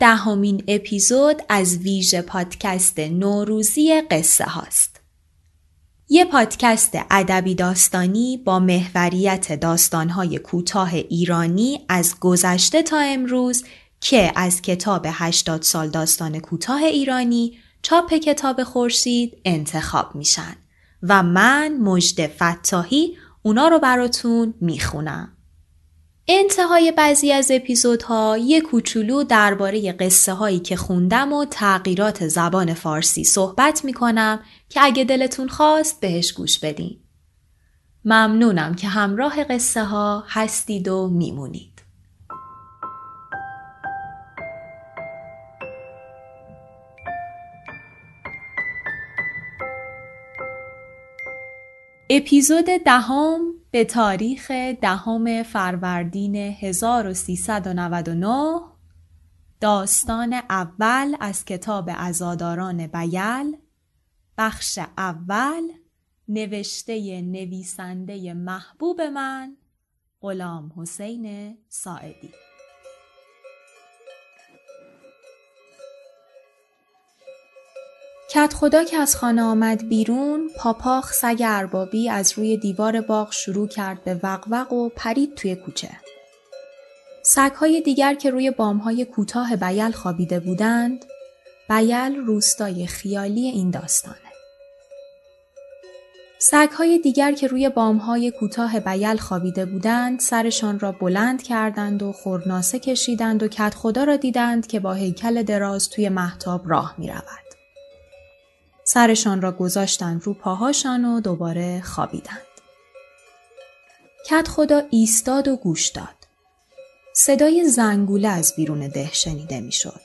دهمین اپیزود از ویژه پادکست نوروزی قصه هاست. یه پادکست ادبی داستانی با محوریت داستانهای کوتاه ایرانی از گذشته تا امروز که از کتاب 80 سال داستان کوتاه ایرانی چاپ کتاب خورشید انتخاب میشن و من مجد فتاحی اونا رو براتون می‌خونم. انتهای بعضی از اپیزودها یه کوچولو درباره قصه هایی که خوندم و تغییرات زبان فارسی صحبت می‌کنم که اگه دلتون خواست بهش گوش بدین. ممنونم که همراه قصه ها هستید و میمونید. اپیزود دهم به تاریخ دهم فروردین 1399 داستان اول از کتاب ازاداران بیل بخش اول نوشته نویسنده محبوب من غلام حسین ساعدی. کت خدا که از خانه آمد بیرون پاپاخ سگ اربابی از روی دیوار باغ شروع کرد به وقوق و پرید توی کوچه. سگهای دیگر که روی بامهای کوتاه بیل خوابیده بودند بیل روستای خیالی این داستانه. سگهای دیگر که روی بامهای کوتاه بیل خوابیده بودند سرشان را بلند کردند و خورناسه کشیدند و کت خدا را دیدند که با هیکل دراز توی محتاب راه می رود. سرشان را گذاشتند رو پاهاشان و دوباره خوابیدند. کت خدا ایستاد و گوش داد. صدای زنگوله از بیرون ده شنیده می‌شد.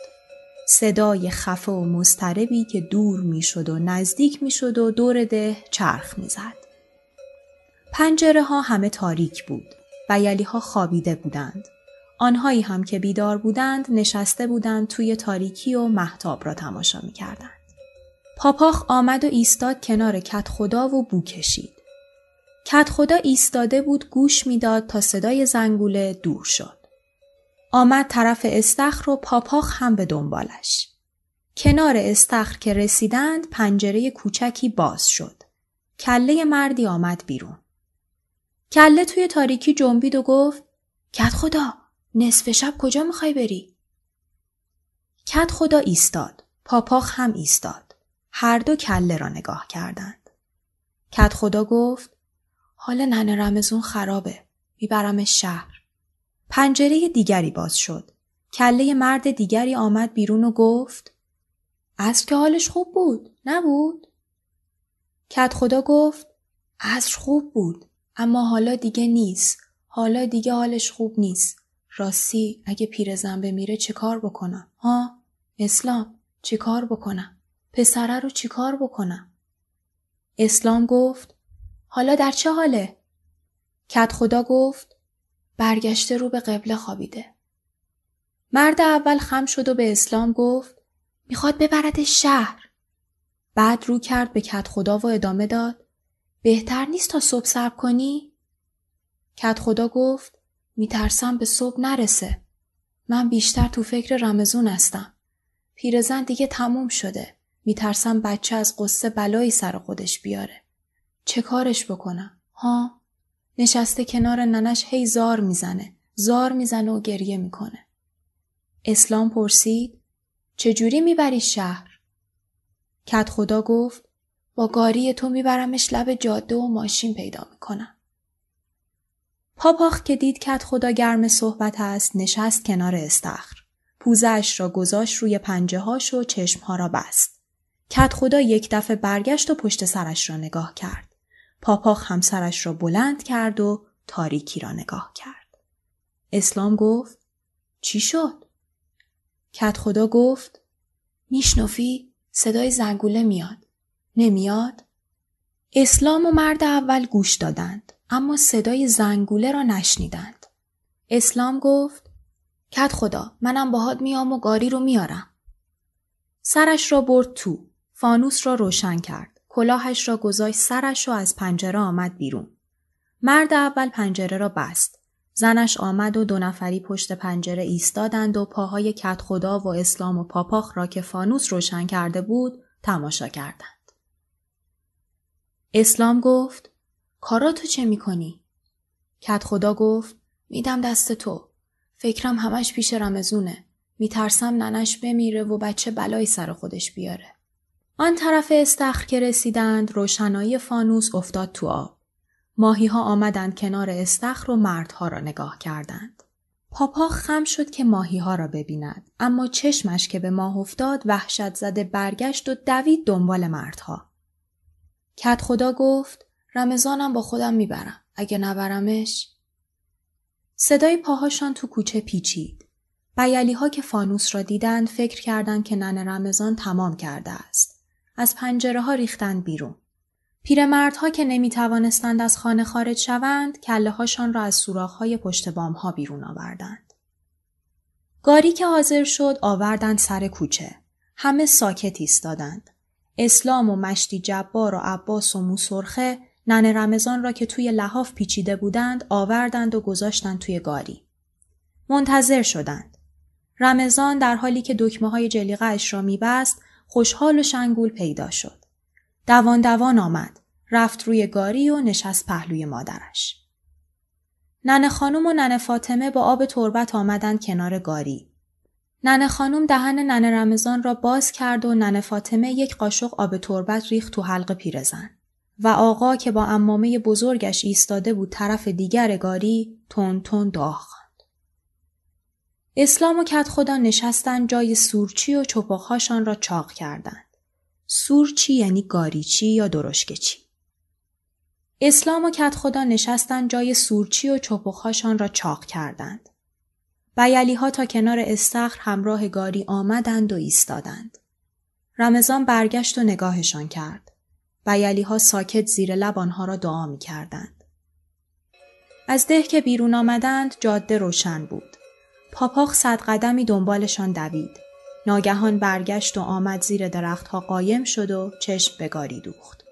صدای خفه و مضطربی که دور می‌شد و نزدیک می‌شد و دور ده چرخ می‌زد. پنجره ها همه تاریک بود و ها خوابیده بودند. آنهایی هم که بیدار بودند نشسته بودند توی تاریکی و محتاب را تماشا می کردند. پاپاخ آمد و ایستاد کنار کت خدا و بو کشید. کت خدا ایستاده بود گوش می‌داد تا صدای زنگوله دور شد. آمد طرف استخر و پاپاخ هم به دنبالش. کنار استخر که رسیدند پنجره کوچکی باز شد. کله مردی آمد بیرون. کله توی تاریکی جنبید و گفت کت خدا نصف شب کجا می‌خوای بری؟ کت خدا ایستاد. پاپاخ هم ایستاد. هر دو کله را نگاه کردند. کت خدا گفت حال ننه رمزون خرابه. می‌برم شهر. پنجره دیگری باز شد. کله مرد دیگری آمد بیرون و گفت از که حالش خوب بود نبود؟ کت خدا گفت از خوب بود اما حالا دیگه نیست. حالا دیگه حالش خوب نیست. راستی اگه پیرزن بمیره چه کار بکنم؟ ها؟ اسلام چه کار بکنم؟ پسره رو چیکار بکنم؟ اسلام گفت حالا در چه حاله؟ کت خدا گفت برگشته رو به قبله خوابیده. مرد اول خم شد و به اسلام گفت می‌خواد ببرد شهر. بعد رو کرد به کت خدا و ادامه داد بهتر نیست تا صبح صبر کنی؟ کت خدا گفت میترسم به صبح نرسه. من بیشتر تو فکر رمزون هستم. پیرزن دیگه تموم شده. میترسم بچه از قصه بلایی سر خودش بیاره. چه کارش بکنم؟ ها؟ نشسته کنار ننش هی زار می‌زنه. زار می‌زنه و گریه می‌کنه. اسلام پرسید چجوری می‌بری شهر؟ کت خدا گفت با گاری تو میبرمش لب جاده و ماشین پیدا می‌کنم. پاپاخ که دید کت خدا گرم صحبت است نشست کنار استخر. پوزش را گذاشت روی پنجه هاش و چشمها را بست. کت خدا یک دفعه برگشت و پشت سرش را نگاه کرد. پاپاخ همسرش را بلند کرد و تاریکی را نگاه کرد. اسلام گفت چی شد؟ کت خدا گفت میشنفی صدای زنگوله میاد. نمیاد؟ اسلام و مرد اول گوش دادند اما صدای زنگوله را نشنیدند. اسلام گفت کت خدا منم باهات میام و گاری رو میارم. سرش را برد تو. فانوس را روشن کرد. کلاهش را گذاشت سرش و از پنجره آمد بیرون. مرد اول پنجره را بست. زنش آمد و دو نفری پشت پنجره ایستادند و پاهای کت خدا و اسلام و پاپاخ را که فانوس روشن کرده بود تماشا کردند. اسلام گفت کارا تو چه می‌کنی؟ کت خدا گفت میدم دست تو. فکرم همش پیش رمزونه. میترسم ننش بمیره و بچه بلایی سر خودش بیاره. آن طرف استخر که رسیدند روشنایی فانوس افتاد تو آب. ماهی ها آمدند کنار استخر و مردها را نگاه کردند. پاپا خم شد که ماهی ها را ببیند اما چشمش که به ماه افتاد وحشت زده برگشت و دوید دنبال مردها. کت خدا گفت رمضانم با خودم می‌برم. اگه نبرمش صدای پاهاشان تو کوچه پیچید. بیالی ها که فانوس را دیدند فکر کردند که نن رمضان تمام کرده است. از پنجره ها ریختند بیرون. پیرمردها که نمی توانستند از خانه خارج شوند کله هاشان را از سوراخ های پشت بام ها بیرون آوردند. گاری که حاضر شد آوردند سر کوچه. همه ساکت ایستادند. اسلام و مشتی جبار و عباس و موسرخه نن رمضان را که توی لحاف پیچیده بودند آوردند و گذاشتند توی گاری. منتظر شدند. رمضان در حالی که دکمه های جلیقه اش را میبست خوشحال و شنگول پیدا شد. دوان دوان آمد. رفت روی گاری و نشست پهلوی مادرش. ننه خانم و ننه فاطمه با آب تربت آمدند کنار گاری. ننه خانم دهن ننه رمضان را باز کرد و ننه فاطمه یک قاشق آب تربت ریخت تو حلق پیرزن. و آقا که با امامه بزرگش ایستاده بود طرف دیگر گاری تون تون خواند. اسلام و کت خدا نشستن جای سورچی و چپاخهاشان را چاق کردند. سورچی یعنی گاریچی یا درشکچی. اسلام و کت خدا نشستن جای سورچی و چپاخهاشان را چاق کردند. بیلی ها تا کنار استخر همراه گاری آمدند و ایستادند. رمضان برگشت و نگاهشان کرد. بیلی ها ساکت زیر لب آنها را دعا می کردند. از ده که بیرون آمدند جاده روشن بود. پاپاخ صد قدمی دنبالشان دوید. ناگهان برگشت و آمد زیر درختها قایم شد و چشم به گاری دوخت.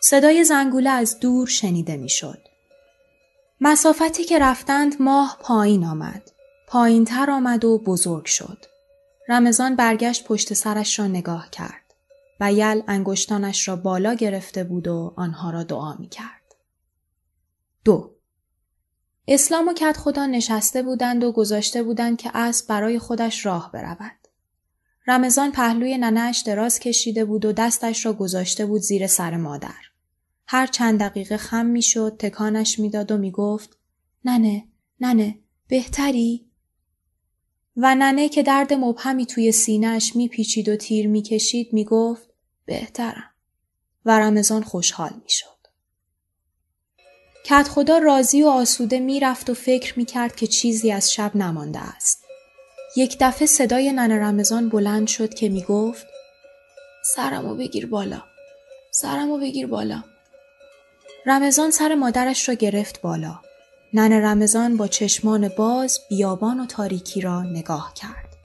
صدای زنگوله از دور شنیده می‌شد. مسافتی که رفتند ماه پایین آمد. پایین تر آمد و بزرگ شد. رمضان برگشت پشت سرش را نگاه کرد. بیل انگشتانش را بالا گرفته بود و آنها را دعا می کرد. دو اسلام و کت خدا نشسته بودند و گذاشته بودند که اسب برای خودش راه برود. رمضان پهلوی ننهش دراز کشیده بود و دستش را گذاشته بود زیر سر مادر. هر چند دقیقه خم می‌شد تکانش می‌داد و می‌گفت ننه ننه بهتری و ننه که درد مبهمی توی سینهش میپیچید و تیر می‌کشید می‌گفت بهترم و رمضان خوشحال می‌شد. کت خدا راضی و آسوده می‌رفت و فکر می‌کرد که چیزی از شب نمانده است. یک دفعه صدای ننه رمضان بلند شد که می‌گفت سرمو بگیر بالا. سرمو بگیر بالا. رمضان سر مادرش را گرفت بالا. ننه رمضان با چشمان باز بیابان و تاریکی را نگاه کرد.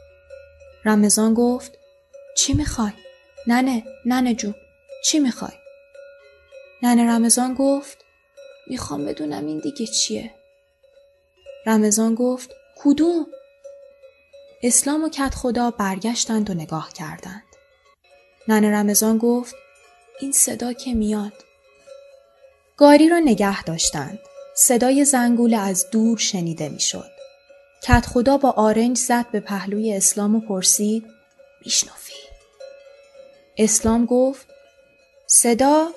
رمضان گفت چی می‌خوای؟ ننه ننه جون چی می‌خوای؟ ننه رمضان گفت می‌خوام بدونم این دیگه چیه؟ رمضان گفت کدوم؟ اسلام و کت خدا برگشتند و نگاه کردند. ننه رمضان گفت این صدا که میاد. گاری را نگه داشتند. صدای زنگول از دور شنیده می‌شد. کت خدا با آرنج زد به پهلوی اسلام و پرسید میشنفی اسلام گفت صدا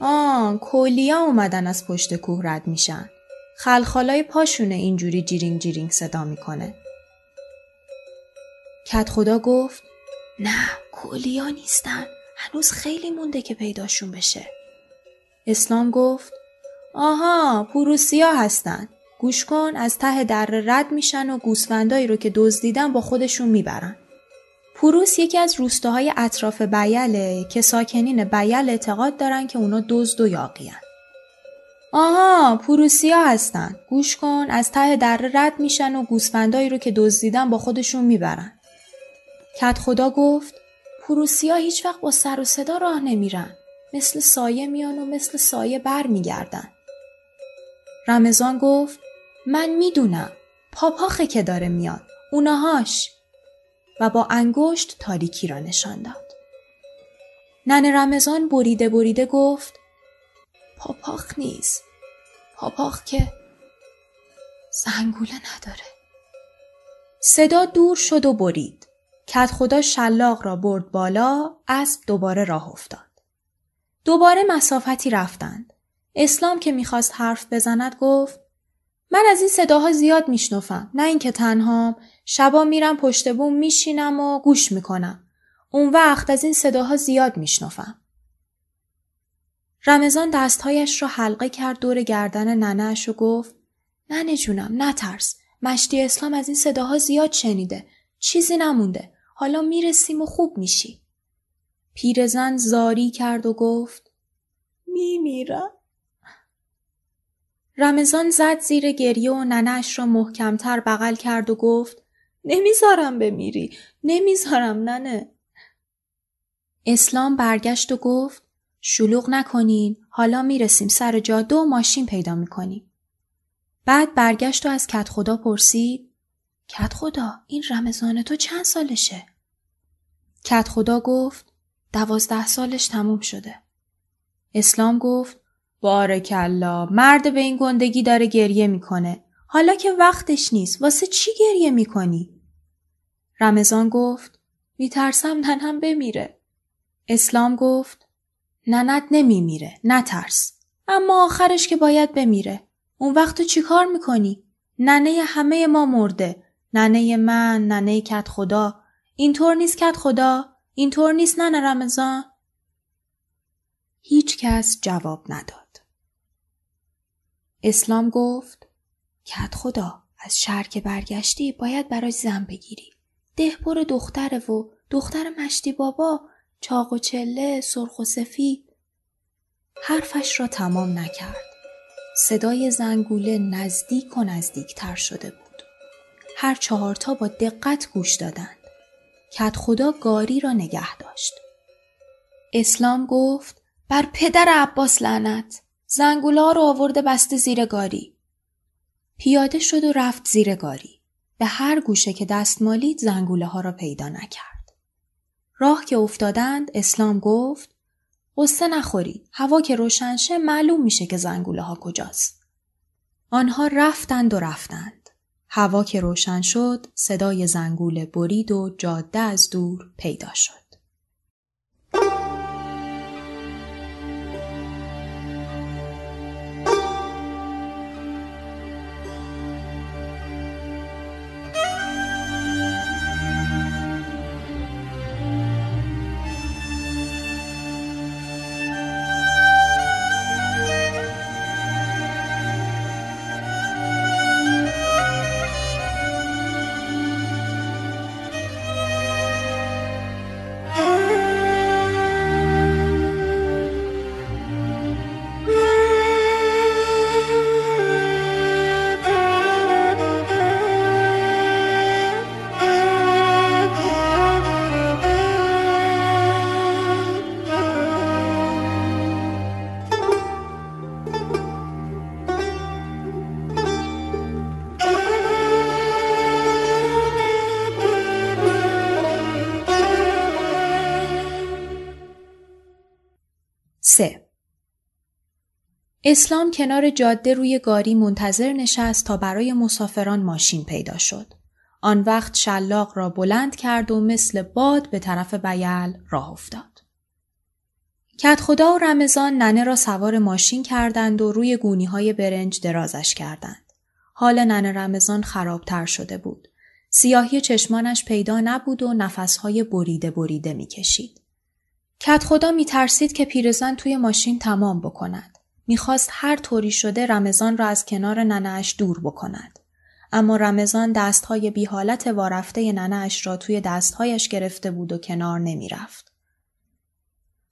آه کولیا اومدن از پشت کوه رد میشن خلخالای پاشونه اینجوری جیرینگ جیرینگ صدا می‌کنه کت خدا گفت نه کولیا نیستن هنوز خیلی مونده که پیداشون بشه اسلام گفت آها پوروسیا هستن. گوش کن از ته در رد میشن و گوسفندایی رو که دزدیدن با خودشون می‌برن. پوروس یکی از روستاهای اطراف بیله که ساکنین بیل اعتقاد دارن که اونا دزد و یاقیان. آها پوروسیا هستن. گوش کن از ته در رد میشن و گوسفندایی رو که دزدیدن با خودشون می‌برن. کت خدا گفت پوروسیا هیچ وقت با سر و صدا راه نمیرن. مثل سایه میان و مثل سایه بر میگردن. رمضان گفت من می‌دونم پاپاخه که داره میاد اونهاش و با انگشت تاریکی را نشان داد. نن رمضان بریده بریده گفت پاپاخ نیست. پاپاخ که زنگوله نداره. صدا دور شد و برید. کت خدا شلاق را برد بالا اسب دوباره راه افتاد. دوباره مسافتی رفتند. اسلام که می‌خواست حرف بزند گفت من از این صداها زیاد میشنفم نه اینکه تنهام شبا میرم پشت بوم میشینم و گوش می‌کنم. اون وقت از این صداها زیاد میشنفم رمضان دستهایش را حلقه کرد دور گردن ننهش و گفت ننه جونم نترس. مشتی اسلام از این صداها زیاد شنیده. چیزی نمونده. حالا می‌رسیم و خوب میشی. پیرزن زاری کرد و گفت میمیرم. رمضان زد زیر گریه و ننش را محکمتر بغل کرد و گفت نمی‌ذارم بمیری نمی‌ذارم ننه اسلام برگشت و گفت شلوغ نکنین حالا می‌رسیم سر جاده و ماشین پیدا می‌کنیم بعد برگشت و از کت خدا پرسید کت خدا این رمضان تو چند سالشه؟ کت خدا گفت دوازده سالش تموم شده. اسلام گفت بارکلا مرد به این گندگی داره گریه می‌کنه. حالا که وقتش نیست واسه چی گریه می‌کنی؟ رمضان گفت میترسم ننم بمیره. اسلام گفت ننت نمیمیره نترس. اما آخرش که باید بمیره. اون وقت چی کار می‌کنی؟ ننه همه ما مرده. ننه من، ننه کت خدا. اینطور نیست کت خدا؟ اینطور نیست ننه رمضان؟ هیچ کس جواب نداد. اسلام گفت کت خدا از شهر که برگشتی باید برای زن بگیری. دهپر دختره و دختر مشتی بابا چاق و چله سرخ و سفید. حرفش را تمام نکرد. صدای زنگوله نزدیک و نزدیکتر شده بود. هر چهارتا با دقت گوش دادند. کت خدا گاری را نگه داشت. اسلام گفت بر پدر عباس لعنت زنگوله رو آورده بسته زیر گاری. پیاده شد و رفت زیر گاری. به هر گوشه که دست مالید زنگوله ها را پیدا نکرد. راه که افتادند اسلام گفت قصه نخورید. هوا که روشن شه معلوم میشه که زنگوله ها کجاست. آنها رفتند و رفتند. هوا که روشن شد صدای زنگوله برید و جاده از دور پیدا شد. اسلام کنار جاده روی گاری منتظر نشست تا برای مسافران ماشین پیدا شد. آن وقت شلاق را بلند کرد و مثل باد به طرف بیل راه افتاد. کت خدا و رمضان ننه را سوار ماشین کردند و روی گونی های برنج درازش کردند. حال ننه رمضان خرابتر شده بود. سیاهی چشمانش پیدا نبود و نفسهای بریده بریده می‌کشید. کت خدا می ترسید که پیرزن توی ماشین تمام بکند. می‌خواست هر طوری شده رمضان را از کنار ننهش دور بکند. اما رمضان دستهای بی حالت وارفته ننهش را توی دستهایش گرفته بود و کنار نمی‌رفت.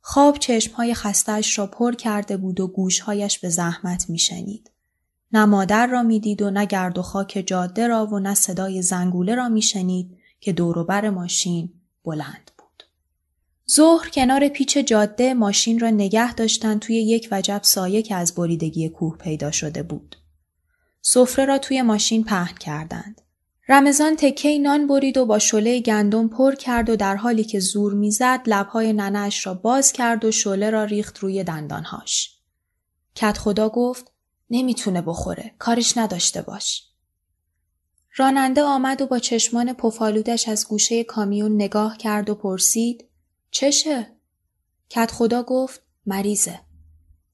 خواب چشمهای خستهش را پر کرده بود و گوشهایش به زحمت میشنید. نه مادر را می‌دید و نه گرد و خاک جاده را و نه صدای زنگوله را میشنید که دوروبر ماشین بلند. ظهر کنار پیچ جاده ماشین را نگه داشتن توی یک وجب سایه که از بریدگی کوه پیدا شده بود. سفره را توی ماشین پهن کردند. رمضان تکه نان برید و با شله گندم پر کرد و در حالی که زور می‌زد لبهای ننش را باز کرد و شله را ریخت روی دندانهاش. کت خدا گفت نمی‌تونه بخوره. کارش نداشته باش. راننده آمد و با چشمان پفالودش از گوشه کامیون نگاه کرد و پرسید چشه؟ کت خدا گفت مریضه.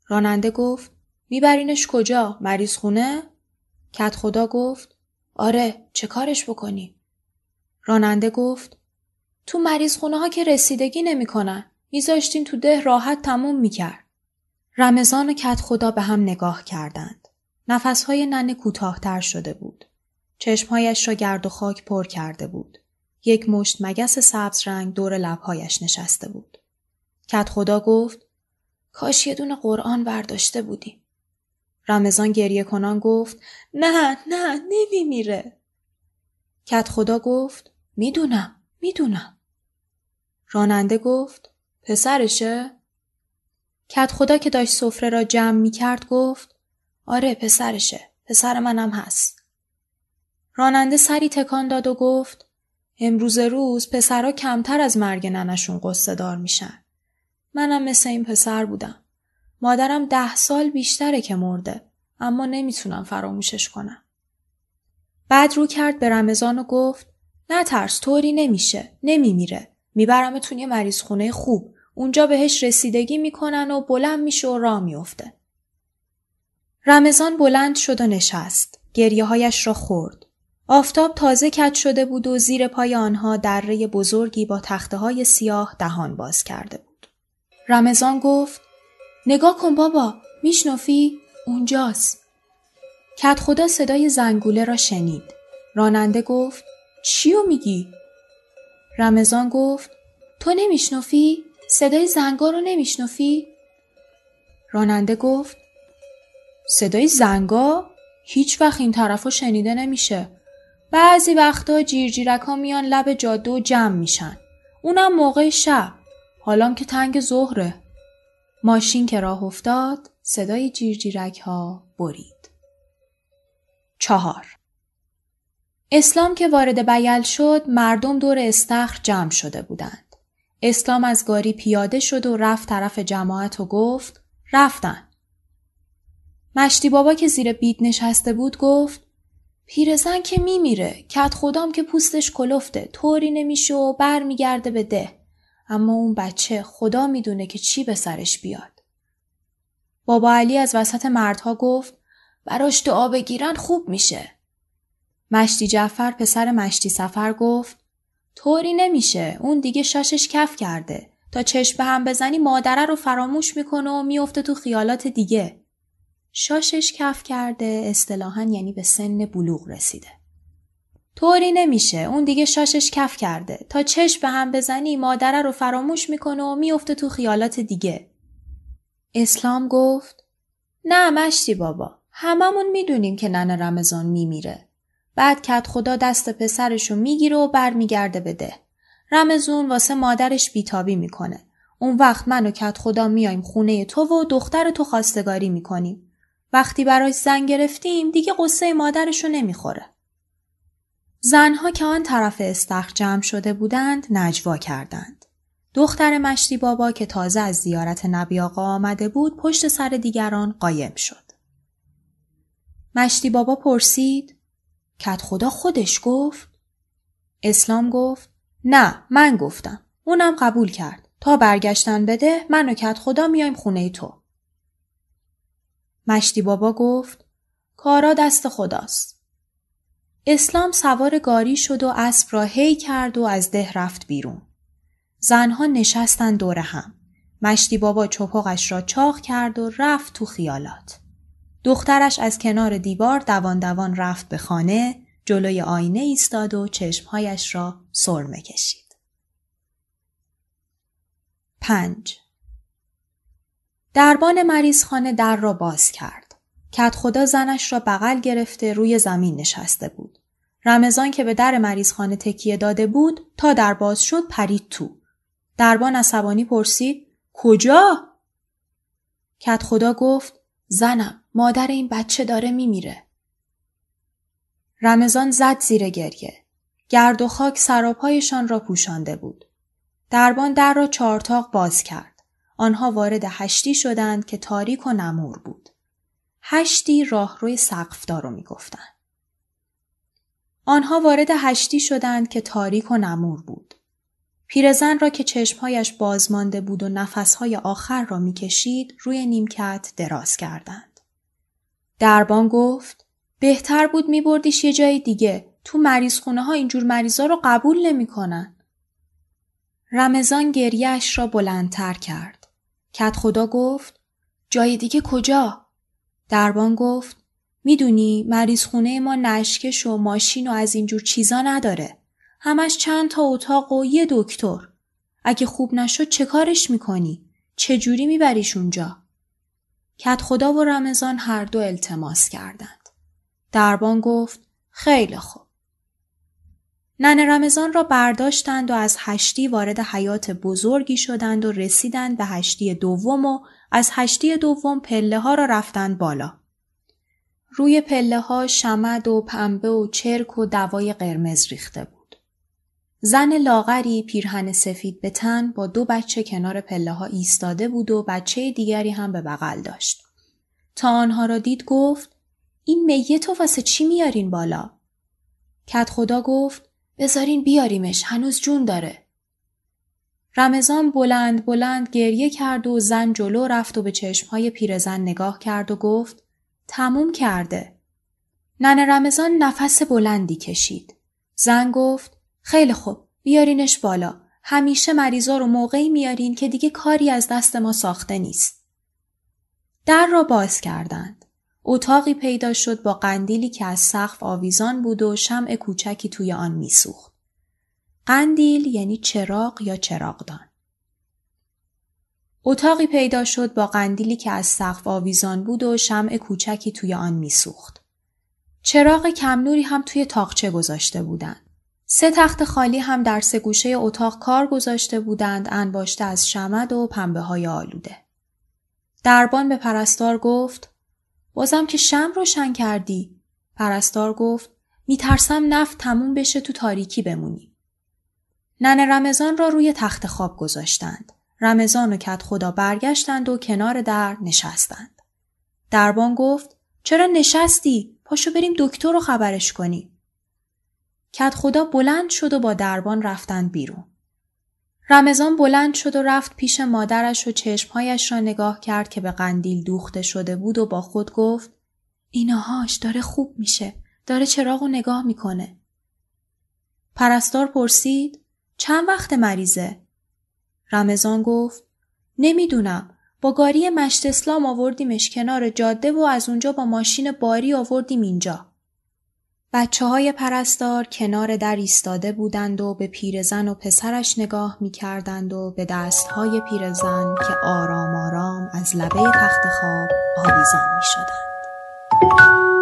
راننده گفت میبرینش کجا؟ مریض خونه؟ کت خدا گفت آره چه کارش بکنی؟ راننده گفت تو مریض خونه ها که رسیدگی نمی‌کنن. میذاشتین تو ده راحت تموم می‌کرد. رمضان و کت خدا به هم نگاه کردند. نفسهای ننه کوتاهتر شده بود. چشمهایش را گرد و خاک پر کرده بود. یک مشت مگس سبز رنگ دور لبهایش نشسته بود. کت خدا گفت کاش یه دونه قرآن برداشته بودیم. رمضان گریه کنان گفت نه نه نمیمیره. کت خدا گفت می‌دونم می‌دونم. راننده گفت پسرشه؟ کت خدا که داشت سفره را جمع می کرد گفت آره پسرشه پسر منم هست. راننده سری تکان داد و گفت امروز روز پسرها کمتر از مرگ ننشون قصه دار میشن. منم مثل این پسر بودم. مادرم ده سال بیشتره که مرده اما نمی‌تونم فراموشش کنم. بعد رو کرد به رمضان و گفت نه ترس طوری نمیشه نمیمیره میبرمتون یه مریض خونه خوب اونجا بهش رسیدگی می‌کنن و بلند میشه و راه میافته. رمضان بلند شد و نشست. گریه هایش را خورد. آفتاب تازه کج شده بود و زیر پای آنها دره بزرگی با تخته های سیاه دهان باز کرده بود. رمضان گفت نگاه کن بابا میشنفی؟ اونجاست. کت خدا صدای زنگوله را شنید. راننده گفت چیو میگی؟ رمضان گفت تو نمیشنفی؟ صدای زنگا رو نمیشنفی؟ راننده گفت صدای زنگا؟ هیچ وقت این طرفا شنیده نمیشه. بعضی وقتا جیرجیرک ها میان لب جاده و جمع میشن. اونم موقع شب. حالام که تنگ ظهره. ماشین که راه افتاد صدای جیرجیرک ها برید. چهار اسلام که وارد بیل شد مردم دور استخر جمع شده بودند. اسلام از گاری پیاده شد و رفت طرف جماعت و گفت رفتن. مشتی بابا که زیر بید نشسته بود گفت پیرزن که میمیره کت خودم که پوستش کلفته طوری نمیشه و بر میگرده به ده. اما اون بچه خدا می‌دونه که چی به سرش بیاد. بابا علی از وسط مردها گفت براش دعا بگیرن خوب میشه. مشتی جعفر پسر مشتی سفر گفت طوری نمیشه اون دیگه شاشش کف کرده. تا چشم به هم بزنی مادره رو فراموش می‌کنه و میفته تو خیالات دیگه. شاشش کف کرده اصطلاحا یعنی به سن بلوغ رسیده. طوری نمیشه اون دیگه شاشش کف کرده تا چشم به هم بزنی مادره رو فراموش می‌کنه و میفته تو خیالات دیگه. اسلام گفت نه مشتی بابا هممون می‌دونیم که ننه رمضان میمیره. بعد کت خدا دست پسرشو می‌گیره و برمیگرده بده. رمزون واسه مادرش بیتابی می‌کنه. اون وقت من و کت خدا میایم خونه تو و دختر تو خواستگاری می‌کنیم. وقتی براش زن گرفتیم دیگه قصه مادرشو نمی‌خوره. زنها که آن طرف استخر جمع شده بودند نجوا کردند. دختر مشتی بابا که تازه از زیارت نبی آقا آمده بود پشت سر دیگران قایم شد. مشتی بابا پرسید کت خدا خودش گفت؟ اسلام گفت نه من گفتم. اونم قبول کرد. تا برگشتن بده من و کت خدا میایم خونه تو. مشتی بابا گفت کارا دست خداست. اسلام سوار گاری شد و اسب را هی کرد و از ده رفت بیرون. زنها نشستن دور هم. مشتی بابا چپاقش را چاق کرد و رفت تو خیالات. دخترش از کنار دیوار دوان دوان رفت به خانه جلوی آینه ایستاد و چشمهایش را سرمه کشید. پنج دربان مریضخانه در را باز کرد. کت خدا زنش را بغل گرفته روی زمین نشسته بود. رمضان که به در مریضخانه تکیه داده بود تا در باز شد پرید تو. دربان عصبانی پرسید کجا؟ کت خدا گفت زنم مادر این بچه داره میمیره. رمضان زد زیر گریه. گرد و خاک سراپایشان را پوشانده بود. دربان در را چارتاق باز کرد. آنها وارد هشتی شدند که تاریک و نمور بود. هشتی راهروی سقفدار رو می‌گفتند. آنها وارد هشتی شدند که تاریک و نمور بود. پیرزن را که چشمهایش بازمانده بود و نفسهای آخر را می‌کشید روی نیمکت دراز کردند. دربان گفت بهتر بود میبردیش یه جای دیگه. تو مریض خونه ها اینجور مریضا رو قبول نمی‌کنن. رمضان گریهش را بلندتر کرد. کت خدا گفت جای دیگه کجا؟ دربان گفت می‌دونی مریض خونه ما نشکش و ماشین و از اینجور چیزا نداره. همش چند تا اتاق و یه دکتر. اگه خوب نشد چه کارش می‌کنی؟ جوری میبریش اونجا؟ کت خدا و رمضان هر دو التماس کردند. دربان گفت خیلی خوب. نن رمضان را برداشتند و از هشتی وارد حیات بزرگی شدند و رسیدند به هشتی دوم و از هشتی دوم پله ها را رفتند بالا. روی پله ها شمد و پنبه و چرک و دوای قرمز ریخته بود. زن لاغری پیرهن سفید به تن با دو بچه کنار پله ها ایستاده بود و بچه دیگری هم به بغل داشت. تا آنها را دید گفت این میت و واسه چی میارین بالا؟ کت خدا گفت بذارین بیاریمش هنوز جون داره. رمضان بلند بلند گریه کرد و زن جلو رفت و به چشمهای پیرزن نگاه کرد و گفت تموم کرده. نن رمضان نفس بلندی کشید. زن گفت خیلی خوب بیارینش بالا. همیشه مریضا رو موقعی میارین که دیگه کاری از دست ما ساخته نیست. در را باز کردند. اتاقی پیدا شد با قندیلی که از سقف آویزان بود و شمع کوچکی توی آن میسوخت. قندیل یعنی چراغ یا چراغدان. اتاقی پیدا شد با قندیلی که از سقف آویزان بود و شمع کوچکی توی آن میسوخت. چراغ کم نوری هم توی تاقچه گذاشته بودند. سه تخت خالی هم در سه گوشه اتاق کار گذاشته بودند انباشته از شمد و پنبه های آلوده. دربان به پرستار گفت بازم که شم روشن کردی. پرستار گفت میترسم نفت تموم بشه تو تاریکی بمونی. نن رمضان را روی تخت خواب گذاشتند. رمضان و کت خدا برگشتند و کنار در نشستند. دربان گفت چرا نشستی؟ پاشو بریم دکتر رو خبرش کنیم. کت خدا بلند شد و با دربان رفتند بیرون. رمضان بلند شد و رفت پیش مادرش و چشمهایش را نگاه کرد که به قندیل دوخته شده بود و با خود گفت ایناهاش داره خوب میشه. داره چراغ و نگاه می‌کنه. پرستار پرسید چند وقت مریضه؟ رمضان گفت نمی‌دونم با گاری مشت اسلام آوردیمش کنار جاده و از اونجا با ماشین باری آوردیم اینجا. بچه های پرستار کنار در ایستاده بودند و به پیرزن و پسرش نگاه می کردند و به دست های پیرزن که آرام آرام از لبه تخت خواب آویزان می شدند.